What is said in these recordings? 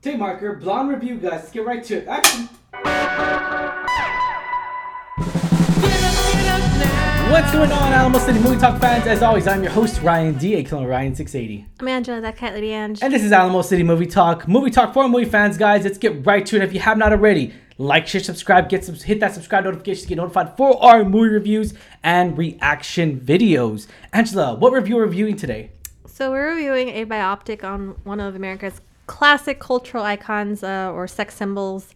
Day marker, blonde review, guys. Let's get right to it. Action. What's going on, Alamo City Movie Talk fans? As always, I'm your host, Ryan D, aka Ryan680. I'm Angela, that cat lady Ange. And this is Alamo City Movie Talk. Movie Talk for movie fans, guys. Let's get right to it. If you have not already, like, share, subscribe, get some, hit that subscribe notification to get notified for our movie reviews and reaction videos. Angela, what review are we reviewing today? So we're reviewing a biopic on one of America's classic cultural icons uh, or sex symbols,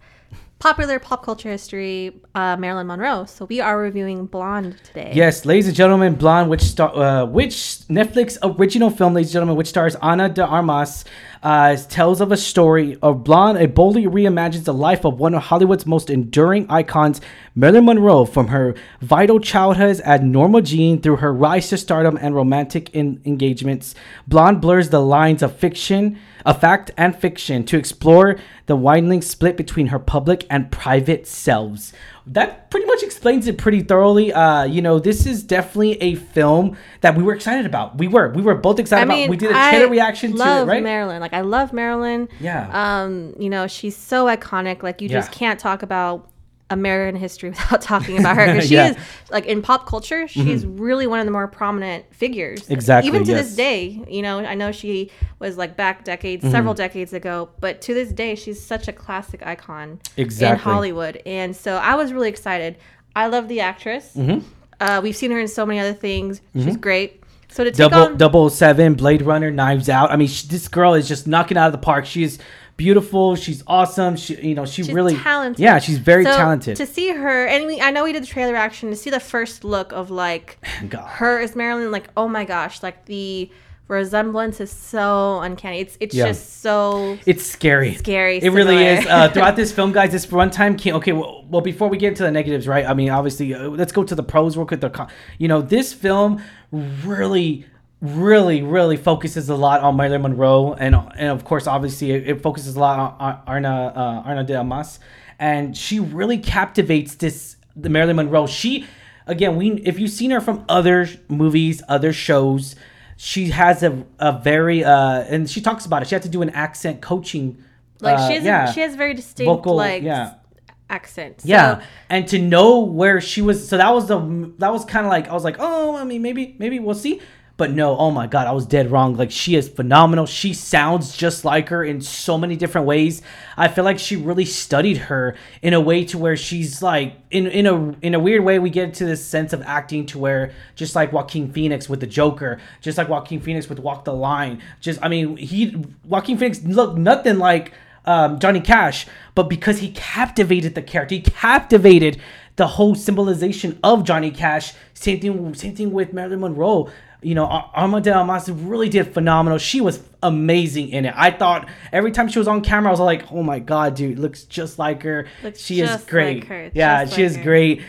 popular pop culture history, uh, Marilyn Monroe. So we are reviewing Blonde today. Yes, ladies and gentlemen, Blonde, which star, uh, which Netflix original film, ladies and gentlemen, which stars Ana de Armas, uh, tells of a story of Blonde. It boldly reimagines the life of one of Hollywood's most enduring icons, Marilyn Monroe, from her vital childhood as Norma Jean through her rise to stardom and romantic in- engagements. Blonde blurs the lines of fiction, of fact and fiction, to explore the widening split between her public and private selves that pretty much explains it pretty thoroughly. Uh, you know, this is definitely a film that we were excited about. We were, we were both excited I mean, about. We did a trailer I reaction to it, love right? Marilyn. Like I love Marilyn. Yeah. Um, you know, she's so iconic. Like you just can't talk about American history without talking about her because she Yeah. is like in pop culture. She's really one of the more prominent figures. Exactly, Even to yes. this day, you know, I know she was like back decades, several decades ago, but to this day, she's such a classic icon exactly. in. Hollywood. And so I was really excited. I love the actress. Mm-hmm. Uh, we've seen her in so many other things. She's great. So to Double on double seven, Blade Runner, Knives Out. I mean, she, this girl is just knocking out of the park. She is beautiful. She's awesome. She, you know, she She's really talented. Yeah, she's very So, talented. To see her, and we, I know we did the trailer action to see the first look of like God. her as Marilyn. Like, oh my gosh, like the resemblance is so uncanny. It's it's Yeah. just so It's scary. Scary, It really is. Uh, throughout this film, guys, this runtime can't. Okay, well, well, before we get into the negatives, right? I mean, obviously, uh, let's go to the pros real quick. The, con- you know, this film really, really, really focuses a lot on Marilyn Monroe, and and of course, obviously, it, it focuses a lot on Ar- Arna uh, Arna de Amas, and she really captivates this the Marilyn Monroe. She, again, we if you've seen her from other movies, other shows she has a, a very uh and she talks about it she had to do an accent coaching like uh, she has yeah a, she has very distinct Vocal- like yeah. accent. So, yeah and to know where she was so that was the that was kind of like i was like oh i mean maybe maybe we'll see but no oh my god i was dead wrong. Like she is phenomenal. She sounds just like her in so many different ways. I feel like she really studied her in a way to where she's like in in a in a weird way we get to this sense of acting to where just like Joaquin Phoenix with the Joker just like Joaquin Phoenix with Walk the Line. Just I mean he Joaquin Phoenix looked nothing like um, Johnny Cash, but because he captivated the character, he captivated the whole symbolization of Johnny Cash. Same thing, same thing with Marilyn Monroe. You know, Ar- Arma de Armas really did phenomenal. She was amazing in it. I thought every time she was on camera, I was like, "Oh my god, dude, looks just like her. Looks she is great. like her, yeah, she like is her. great."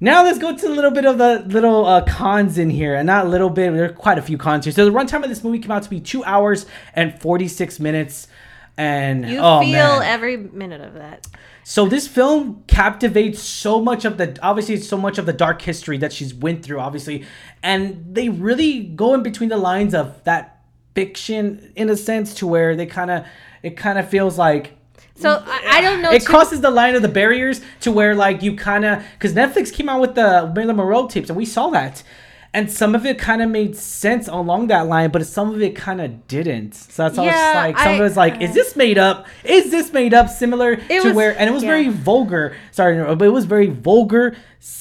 Now let's go to a little bit of the little uh, cons in here, and not a little bit. There are quite a few cons here. So the runtime of this movie came out to be two hours and forty six minutes, and you oh feel man, every minute of that. so this film captivates so much of the obviously so much of the dark history that she's went through, obviously, and they really go in between the lines of that fiction in a sense to where they kind of it kind of feels like So I, I don't know. it too- crosses the line of the barriers to where like you kind of because Netflix came out with the Marilyn Monroe tapes and we saw that, and some of it kind of made sense along that line, but some of it kind of didn't. So that's all Yeah, like some of I- it's like, is this made up? Is this made up? Similar to was- where and it was yeah. very vulgar. Sorry, but it was very vulgar.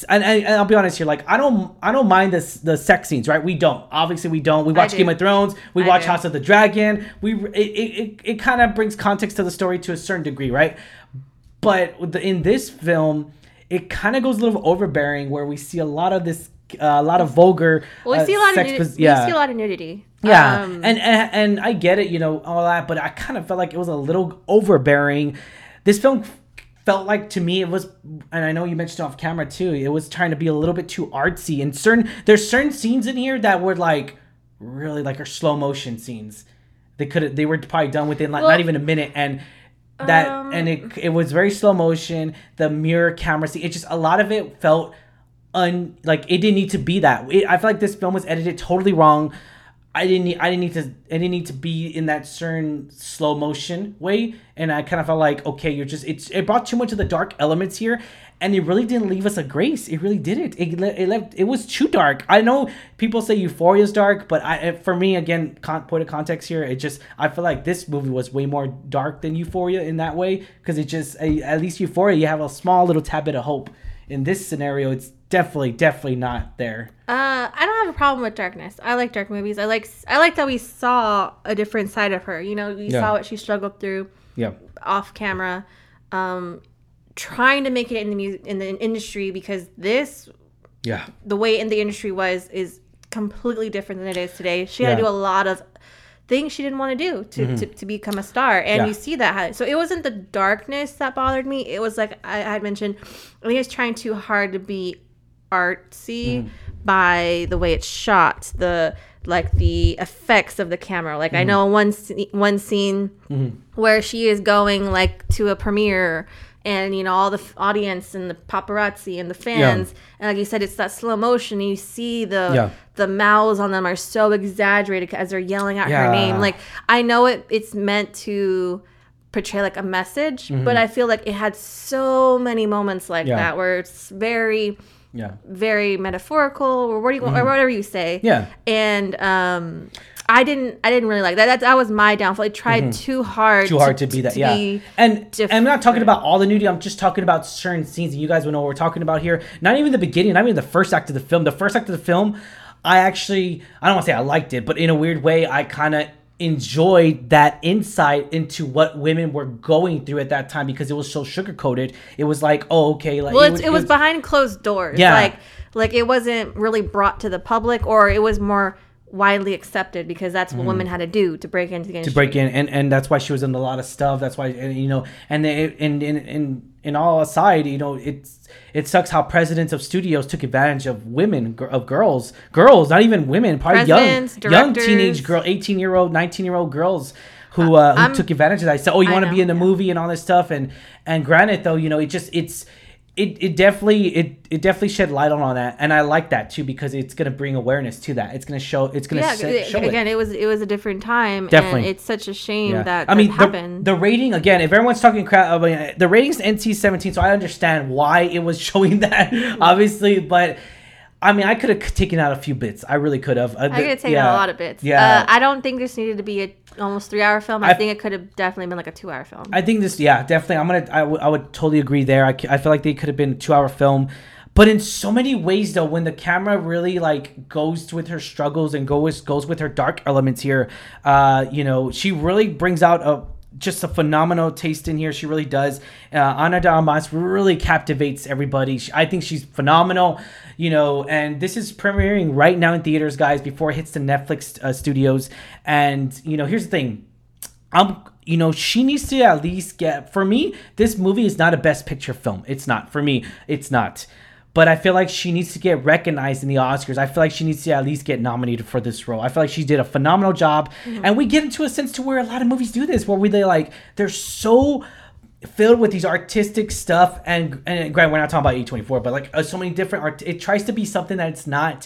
And, and, and I'll be honest here, like I don't I don't mind this the sex scenes, right? We don't. Obviously, we don't. We watch do. Game of Thrones. We I watch do. House of the Dragon. We it it, it, kind of brings context to the story to a certain degree, right? But in this film, it kind of goes a little overbearing, where we see a lot of this, a lot of vulgar. Well, we uh, see a lot of sex nudi- pos- we see a lot of nudity. Yeah, Um, and, and and I get it, you know, all that, but I kind of felt like it was a little overbearing. This film felt like to me it was, and I know you mentioned off camera too. It was trying to be a little bit too artsy, and certain there's certain scenes in here that were like really like are slow motion scenes. They could have they were probably done within like not even a minute, and that um, and it it was very slow motion. The mirror camera scene, it just a lot of it felt un like it didn't need to be that. It, I feel like this film was edited totally wrong. I didn't need, I didn't need to I didn't need to be in that certain slow motion way, and I kind of felt like okay, you're just it's it brought too much of the dark elements here, and it really didn't leave us a grace. It really didn't. It it left it was too dark. I know people say Euphoria is dark, but I for me again, con- point of context here, it just I feel like this movie was way more dark than Euphoria in that way because it just at least Euphoria you have a small little tad bit of hope. In this scenario, it's definitely definitely not there. Uh, I don't have a problem with darkness. I like dark movies. I like I like that we saw a different side of her. You know, we Yeah. saw what she struggled through Yeah. off camera, um, trying to make it in the mu- in the industry because this Yeah. the way in the industry was is completely different than it is today. She had Yeah. to do a lot of things she didn't want to do to, to, to become a star. And Yeah. you see that. So it wasn't the darkness that bothered me. It was like I, I had mentioned, I think it's trying too hard to be artsy mm. by the way it's shot, the like the effects of the camera. Like I mm-hmm. know one one scene mm-hmm. where she is going like to a premiere and you know all the f- audience and the paparazzi and the fans and like you said it's that slow motion you see the Yeah. the mouths on them are so exaggerated as they're yelling at Yeah. her name like i know it it's meant to portray like a message but mm-hmm. i feel like it had so many moments like Mm-hmm. Yeah. that where it's very Yeah. very metaphorical or what do you or whatever you say Mm-hmm. Yeah. and um I didn't. I didn't really like that. That, that was my downfall. I tried too hard. Mm-hmm. too hard to, be that. yeah, be and I'm not talking about all the nudity. I'm just talking about certain scenes, and you guys will know what we're talking about here. Not even the beginning, not even the first act of the film. The first act of the film, I actually, I don't want to say I liked it, but in a weird way, I kind of enjoyed that insight into what women were going through at that time because it was so sugar coated. It was like, oh, okay, like Well, it's, it was behind closed doors. Yeah. Like, like it wasn't really brought to the public, or it was more widely accepted because that's what women had to do to break into the industry. Mm-hmm. to break in and and that's why she was in a lot of stuff that's why and, you know and it, and in in in all aside you know it's it sucks how presidents of studios took advantage of women of girls girls not even women probably young Presidents, young directors. teenage girl 18 year old 19 year old girls who uh who I'm- took advantage of that said oh you want to be in the yeah. movie and all this stuff and and granted though you know it just it's it, it definitely it, it definitely shed light on, on that and i like that too because it's gonna bring awareness to that it's gonna show it's gonna Yeah, se- show again, it. was it was a different time, Definitely. and it's such a shame Yeah. that I mean, that the, happened. the rating again. If everyone's talking crap, I mean, the ratings NC seventeen, so I understand why it was showing that, obviously. But I mean, I could have taken out a few bits. I really could have. Uh, I could have taken yeah. out a lot of bits. Yeah. uh, I don't think this needed to be a almost three hour film. I, I- think it could have definitely been like a two hour film. I think this, yeah, definitely. I'm gonna, I, w- I would totally agree there. I, I feel like they could have been a two hour film, but in so many ways though, when the camera really like goes with her struggles and goes goes with her dark elements here, uh, you know, she really brings out a just a phenomenal taste in here. She really does. Uh, Ana de Armas really captivates everybody. She, I think she's phenomenal, you know. And this is premiering right now in theaters, guys, before it hits the Netflix uh, studios. And you know, here's the thing. I'm you know she needs to at least get for me this movie is not a best picture film it's not for me it's not but I feel like she needs to get recognized in the Oscars. I feel like she needs to at least get nominated for this role. I feel like she did a phenomenal job, and we get into a sense to where a lot of movies do this, where we they like they're so filled with these artistic stuff, and and granted we're not talking about A24, but like uh, so many different art. It tries to be something that it's not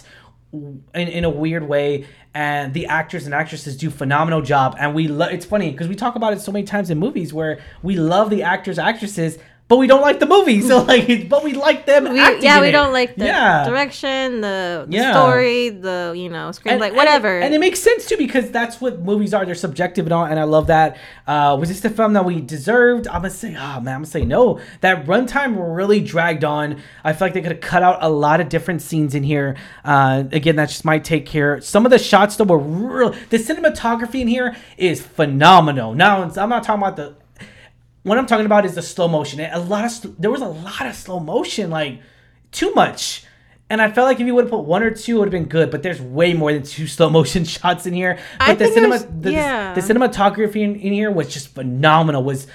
in, in a weird way and the actors and actresses do phenomenal job and we love it's funny because we talk about it so many times in movies where we love the actors actresses but we don't like the movie so like but we like them we, yeah, we don't like the yeah direction, the, the Yeah. story, the you know and, screenplay, and whatever. it, and it makes sense too because that's what movies are. They're subjective and all, and I love that. Uh, was this the film that we deserved? I'm gonna say, oh man, I'm gonna say no. That runtime really dragged on. I feel like they could have cut out a lot of different scenes in here. Uh, again, that's just my take here. Some of the shots though were real. The cinematography in here is phenomenal. Now I'm not talking about the what I'm talking about is the slow motion. A lot of there was a lot of slow motion, like too much. And I felt like if you would have put one or two, it would have been good. But there's way more than two slow motion shots in here. But I the cinema, the, yeah. the cinematography in, in here was just phenomenal. Was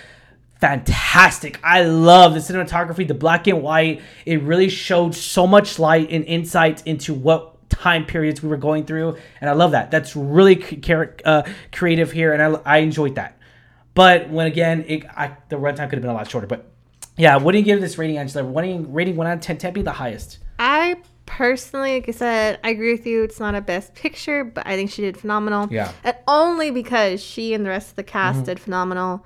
fantastic. I love the cinematography, the black and white. It really showed so much light and insight into what time periods we were going through, and I love that. That's really uh, creative here, and I, I enjoyed that. But when again, it, I, the runtime could have been a lot shorter. But yeah, what do you give this rating, Angela? What do you, rating one out of 10, 10 be the highest? I personally, like I said, I agree with you. It's not a best picture, but I think she did phenomenal. Yeah. And only because she and the rest of the cast Mm-hmm. did phenomenal,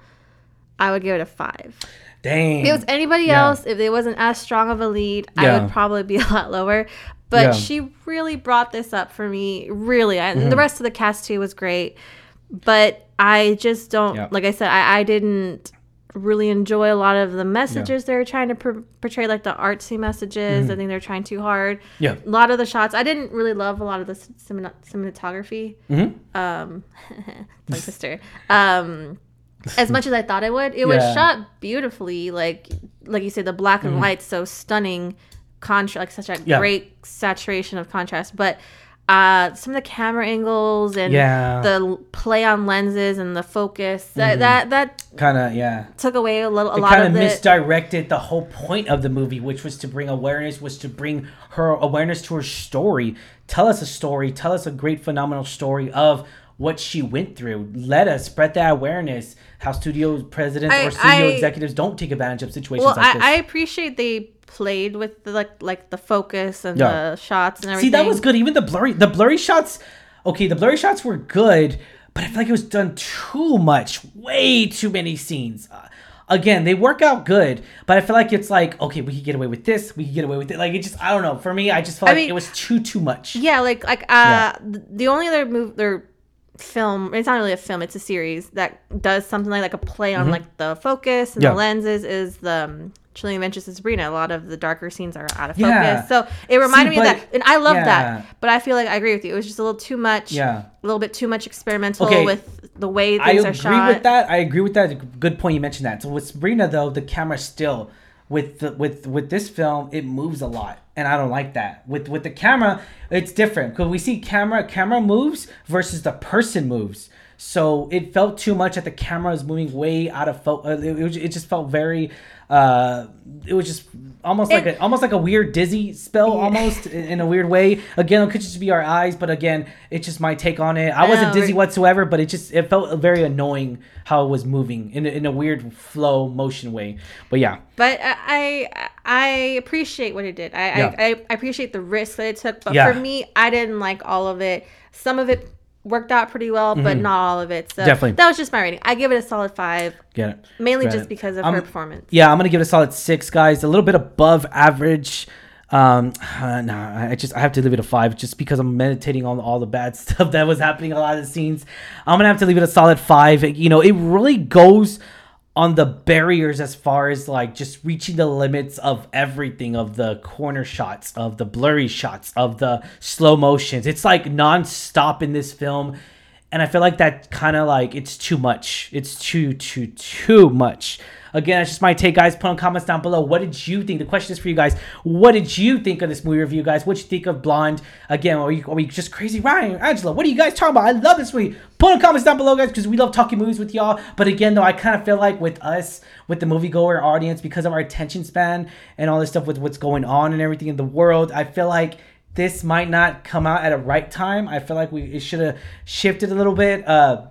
I would give it a five. Dang. If it was anybody Yeah. else, if it wasn't as strong of a lead, I would probably be a lot lower. But Yeah. she really brought this up for me. Really, and Mm-hmm. the rest of the cast too was great. But I just don't Yeah. like I said, I, I didn't really enjoy a lot of the messages they're trying to per- portray, like the artsy messages. I think they're trying too hard. Mm-hmm. Yeah. A lot of the shots, I didn't really love a lot of the cinemat- cinematography. Mm-hmm. Um, my sister. Um, as much as I thought it would, it was shot beautifully. Like, like you said, the black and white so stunning contrast, like such a Mm-hmm. Yeah. great saturation of contrast. But uh, some of the camera angles and Yeah. the play on lenses and the focus that that, that kind of yeah. took away a little a It lot kind of of the misdirected the whole point of the movie, which was to bring awareness, was to bring her awareness to her story. Tell us a story. Tell us a great, phenomenal story of what she went through. Let us spread that awareness. How studio presidents I- or studio I- executives don't take advantage of situations well, like this. I, I appreciate they played with the, like like the focus and Yeah. the shots and everything. See, that was good. Even the blurry, the blurry shots. Okay, the blurry shots were good, but I feel like it was done too much. Way too many scenes. Uh, again, they work out good, but I feel like it's like okay, we could get away with this. We could get away with it. Like it just, I don't know. For me, I just felt I like mean- it was too too much. Yeah, like like uh, th- the only other move their film. It's not really a film. It's a series that does something like like a play on like the focus and Mm-hmm. Yeah. the lenses. Is the um, Chilling Adventures of Sabrina. A lot of the darker scenes are out of Yeah. focus. So it reminded See, me of that, and I love yeah. that. But I feel like I agree with you. It was just a little too much. Yeah. a little bit too much experimental Okay. with the way things agree are shot. I agree with that. I agree with that. Good point. You mentioned that. So with Sabrina, though, the camera still with the, with with this film, it moves a lot, and I don't like that. With with the camera, it's different because we see camera camera moves versus the person moves. So it felt too much that the camera is moving way out of focus. It, it, it just felt very. Uh, it was just almost like a almost like a weird dizzy spell, almost in, a weird way. Again, it could just be our eyes, but again, it's just my take on it. I wasn't dizzy whatsoever, but it just it felt very annoying how it was moving in a, in a weird flow motion way. But yeah, But I I, I appreciate what it did. I, Yeah. I, I appreciate the risk that it took. But Yeah. for me, I didn't like all of it. Some of it worked out pretty well, but not all of it. So Mm-hmm. Definitely. that was just my rating. I give it a solid five, get it. mainly just it. because of Um, her performance. Yeah, I'm gonna give it a solid six, guys. A little bit above average. Um, uh, nah, I just I have to leave it a five just because I'm meditating on all the bad stuff that was happening. A lot of the scenes, I'm gonna have to leave it a solid five. You know, it really goes on the barriers as far as like just reaching the limits of everything of the corner shots of the blurry shots of the slow motions. It's like non-stop in this film and i feel like that kind of like it's too much. It's too too too much. Again that's just my take guys. Put on comments down below. What did you think? The question is for you guys. What did you think of this movie review guys? What you think of blonde? Again are we, are we just crazy? Ryan angela what are you guys talking about? I love this movie. Put on comments down below guys because we love talking movies with y'all. But again though i kind of feel like with us with the moviegoer audience because of our attention span and all this stuff with what's going on and everything in the world i feel like this might not come out at a right time i feel like we it should have shifted a little bit uh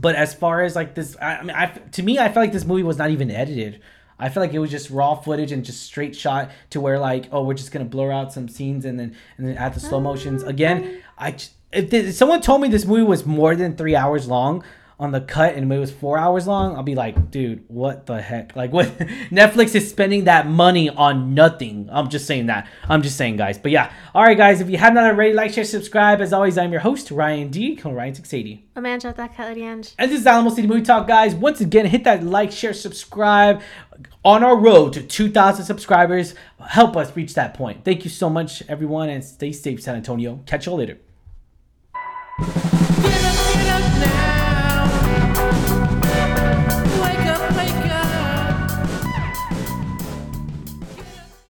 but as far as like this, I, I mean, I to me, I felt like this movie was not even edited. I feel like it was just raw footage and just straight shot to where like, oh, we're just gonna blur out some scenes and then and then add the slow motions again. I if, if someone told me this movie was more than three hours long on the cut and it was four hours long, I'll be like, dude, what the heck? Like, what? Netflix is spending that money on nothing. I'm just saying that. I'm just saying, guys. But yeah, all right, guys. If you have not already, like, share, subscribe. As always, I'm your host Ryan D. Call Ryan six eighty. Amanda, that Kelly. And this is Alamo City Movie Talk, guys. Once again, hit that like, share, subscribe on our road to 2,000 subscribers. Help us reach that point. Thank you so much, everyone, and stay safe, San Antonio. Catch you all later.